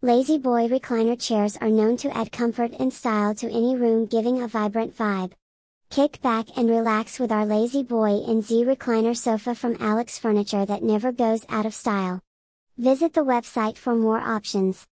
La-Z-Boy recliner chairs are known to add comfort and style to any room giving a vibrant vibe. Kick back and relax with our La-Z-Boy and Z recliner sofa from Alex Furniture that never goes out of style. Visit the website for more options.